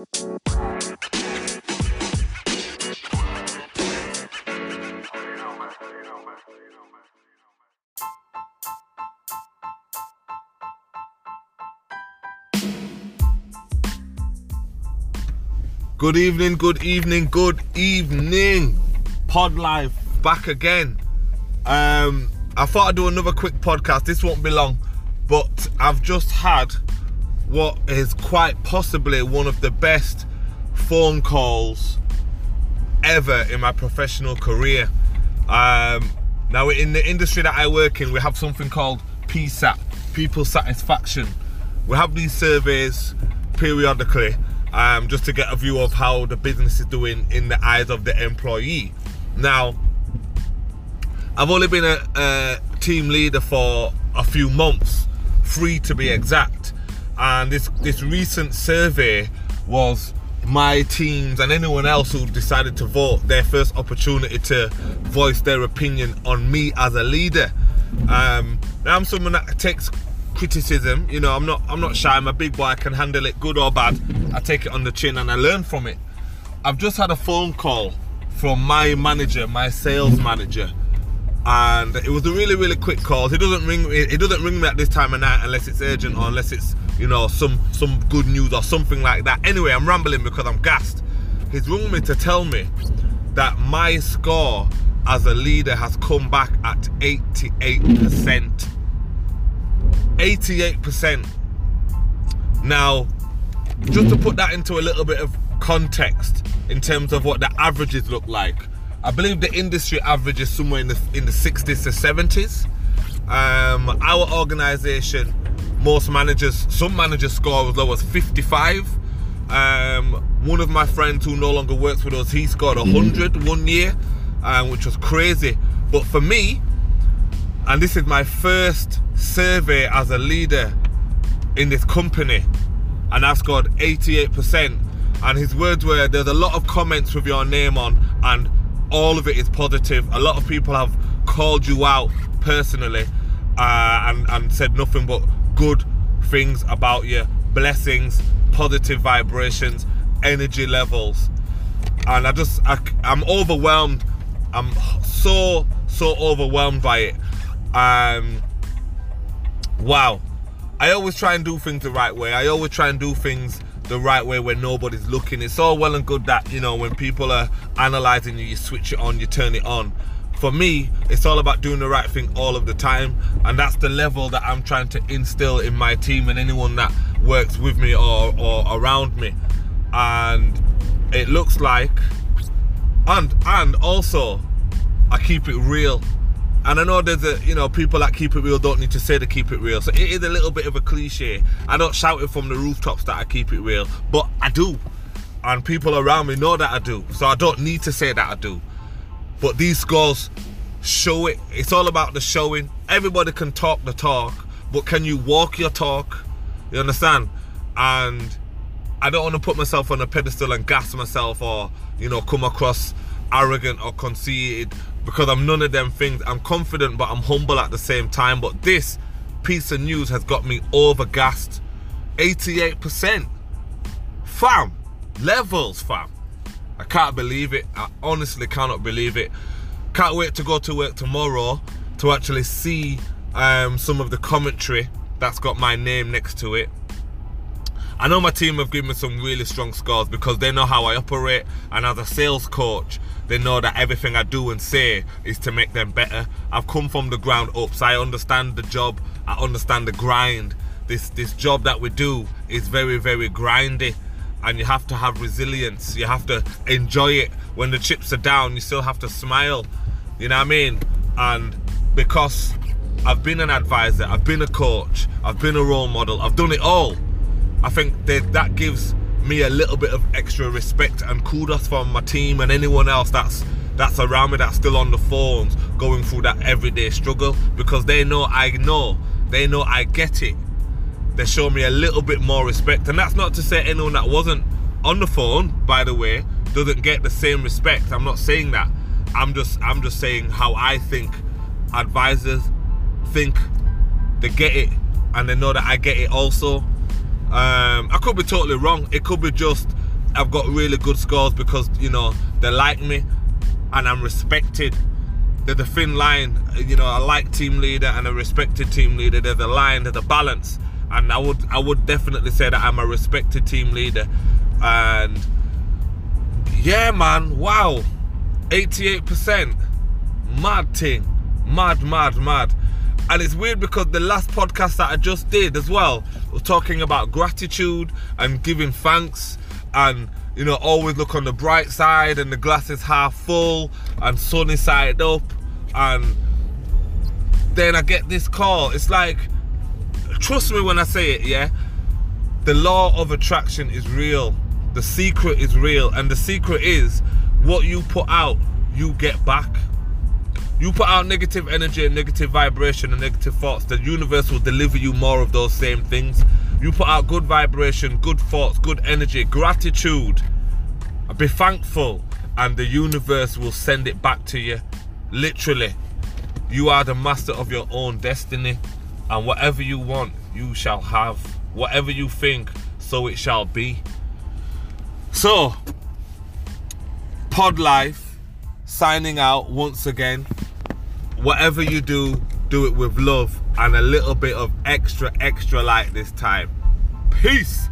Good evening, good evening, good evening. Pod Life back again. Um, I thought I'd do another quick podcast. This won't be long, but I've just had what is quite possibly one of the best phone calls ever in my professional career. Um, now, in the industry that I work in, we have something called PSAT, People Satisfaction. We have these surveys periodically um, just to get a view of how the business is doing in the eyes of the employee. Now, I've only been a, a team leader for a few months, three to be exact, and this this recent survey was my teams and anyone else who decided to vote their first opportunity to voice their opinion on me as a leader. Um, now I'm someone that takes criticism. You know, I'm not I'm not shy. I'm a big boy. I can handle it, good or bad. I take it on the chin and I learn from it. I've just had a phone call from my manager, my sales manager, and it was a really really quick call. He doesn't ring. He doesn't ring me at this time of night unless it's urgent or unless it's you know some some good news or something like that. Anyway, I'm rambling because I'm gassed. He's rung me to tell me that my score as a leader has come back at 88%. 88%. Now, just to put that into a little bit of context in terms of what the averages look like, I believe the industry average is somewhere in the in the 60s to 70s. Um, our organization, most managers, some managers score as low as 55. Um, one of my friends who no longer works with us, he scored 100 one year, um, which was crazy. But for me, and this is my first survey as a leader in this company and I've scored 88% and his words were there's a lot of comments with your name on and all of it is positive. A lot of people have called you out personally uh, and, and said nothing but good things about you. Blessings positive vibrations energy levels. And I just I, I'm overwhelmed. I'm so so overwhelmed by it. Um wow. I always try and do things the right way. I always try and do things the right way where nobody's looking. It's all well and good that, you know, when people are analyzing you, you switch it on, you turn it on. For me, it's all about doing the right thing all of the time. And that's the level that I'm trying to instill in my team and anyone that works with me or, or around me. And it looks like, and and also, I keep it real and I know there's a, you know, people that keep it real don't need to say to keep it real. So it is a little bit of a cliche. I don't shout it from the rooftops that I keep it real, but I do. And people around me know that I do. So I don't need to say that I do. But these scores show it. It's all about the showing. Everybody can talk the talk, but can you walk your talk? You understand? And I don't want to put myself on a pedestal and gas myself or, you know, come across arrogant or conceited because I'm none of them things. I'm confident, but I'm humble at the same time. But this piece of news has got me overgassed. 88%. Fam. Levels, fam. I can't believe it. I honestly cannot believe it. Can't wait to go to work tomorrow to actually see um, some of the commentary that's got my name next to it. I know my team have given me some really strong scores because they know how I operate, and as a sales coach, they know that everything I do and say is to make them better. I've come from the ground up, so I understand the job, I understand the grind. This this job that we do is very, very grindy, and you have to have resilience. You have to enjoy it. When the chips are down, you still have to smile. You know what I mean? And because I've been an advisor, I've been a coach, I've been a role model, I've done it all I think that that gives me a little bit of extra respect and kudos from my team and anyone else that's that's around me that's still on the phones going through that everyday struggle because they know I know they know I get it. They show me a little bit more respect and that's not to say anyone that wasn't on the phone by the way doesn't get the same respect. I'm not saying that. I'm just I'm just saying how I think advisors think they get it and they know that I get it also um, I could be totally wrong. It could be just I've got really good scores because you know they like me and I'm respected. There's a thin line, you know. I like team leader and a respected team leader. There's a line, there's a balance, and I would I would definitely say that I'm a respected team leader. And yeah, man, wow, 88%, mad thing, mad, mad, mad. And it's weird because the last podcast that I just did as well was talking about gratitude and giving thanks and you know always look on the bright side and the glass is half full and sunny side up and then I get this call. It's like trust me when I say it, yeah. The law of attraction is real. The secret is real and the secret is what you put out, you get back. You put out negative energy and negative vibration and negative thoughts, the universe will deliver you more of those same things. You put out good vibration, good thoughts, good energy, gratitude. Be thankful, and the universe will send it back to you. Literally. You are the master of your own destiny, and whatever you want, you shall have. Whatever you think, so it shall be. So, Pod Life signing out once again. Whatever you do, do it with love and a little bit of extra, extra light this time. Peace.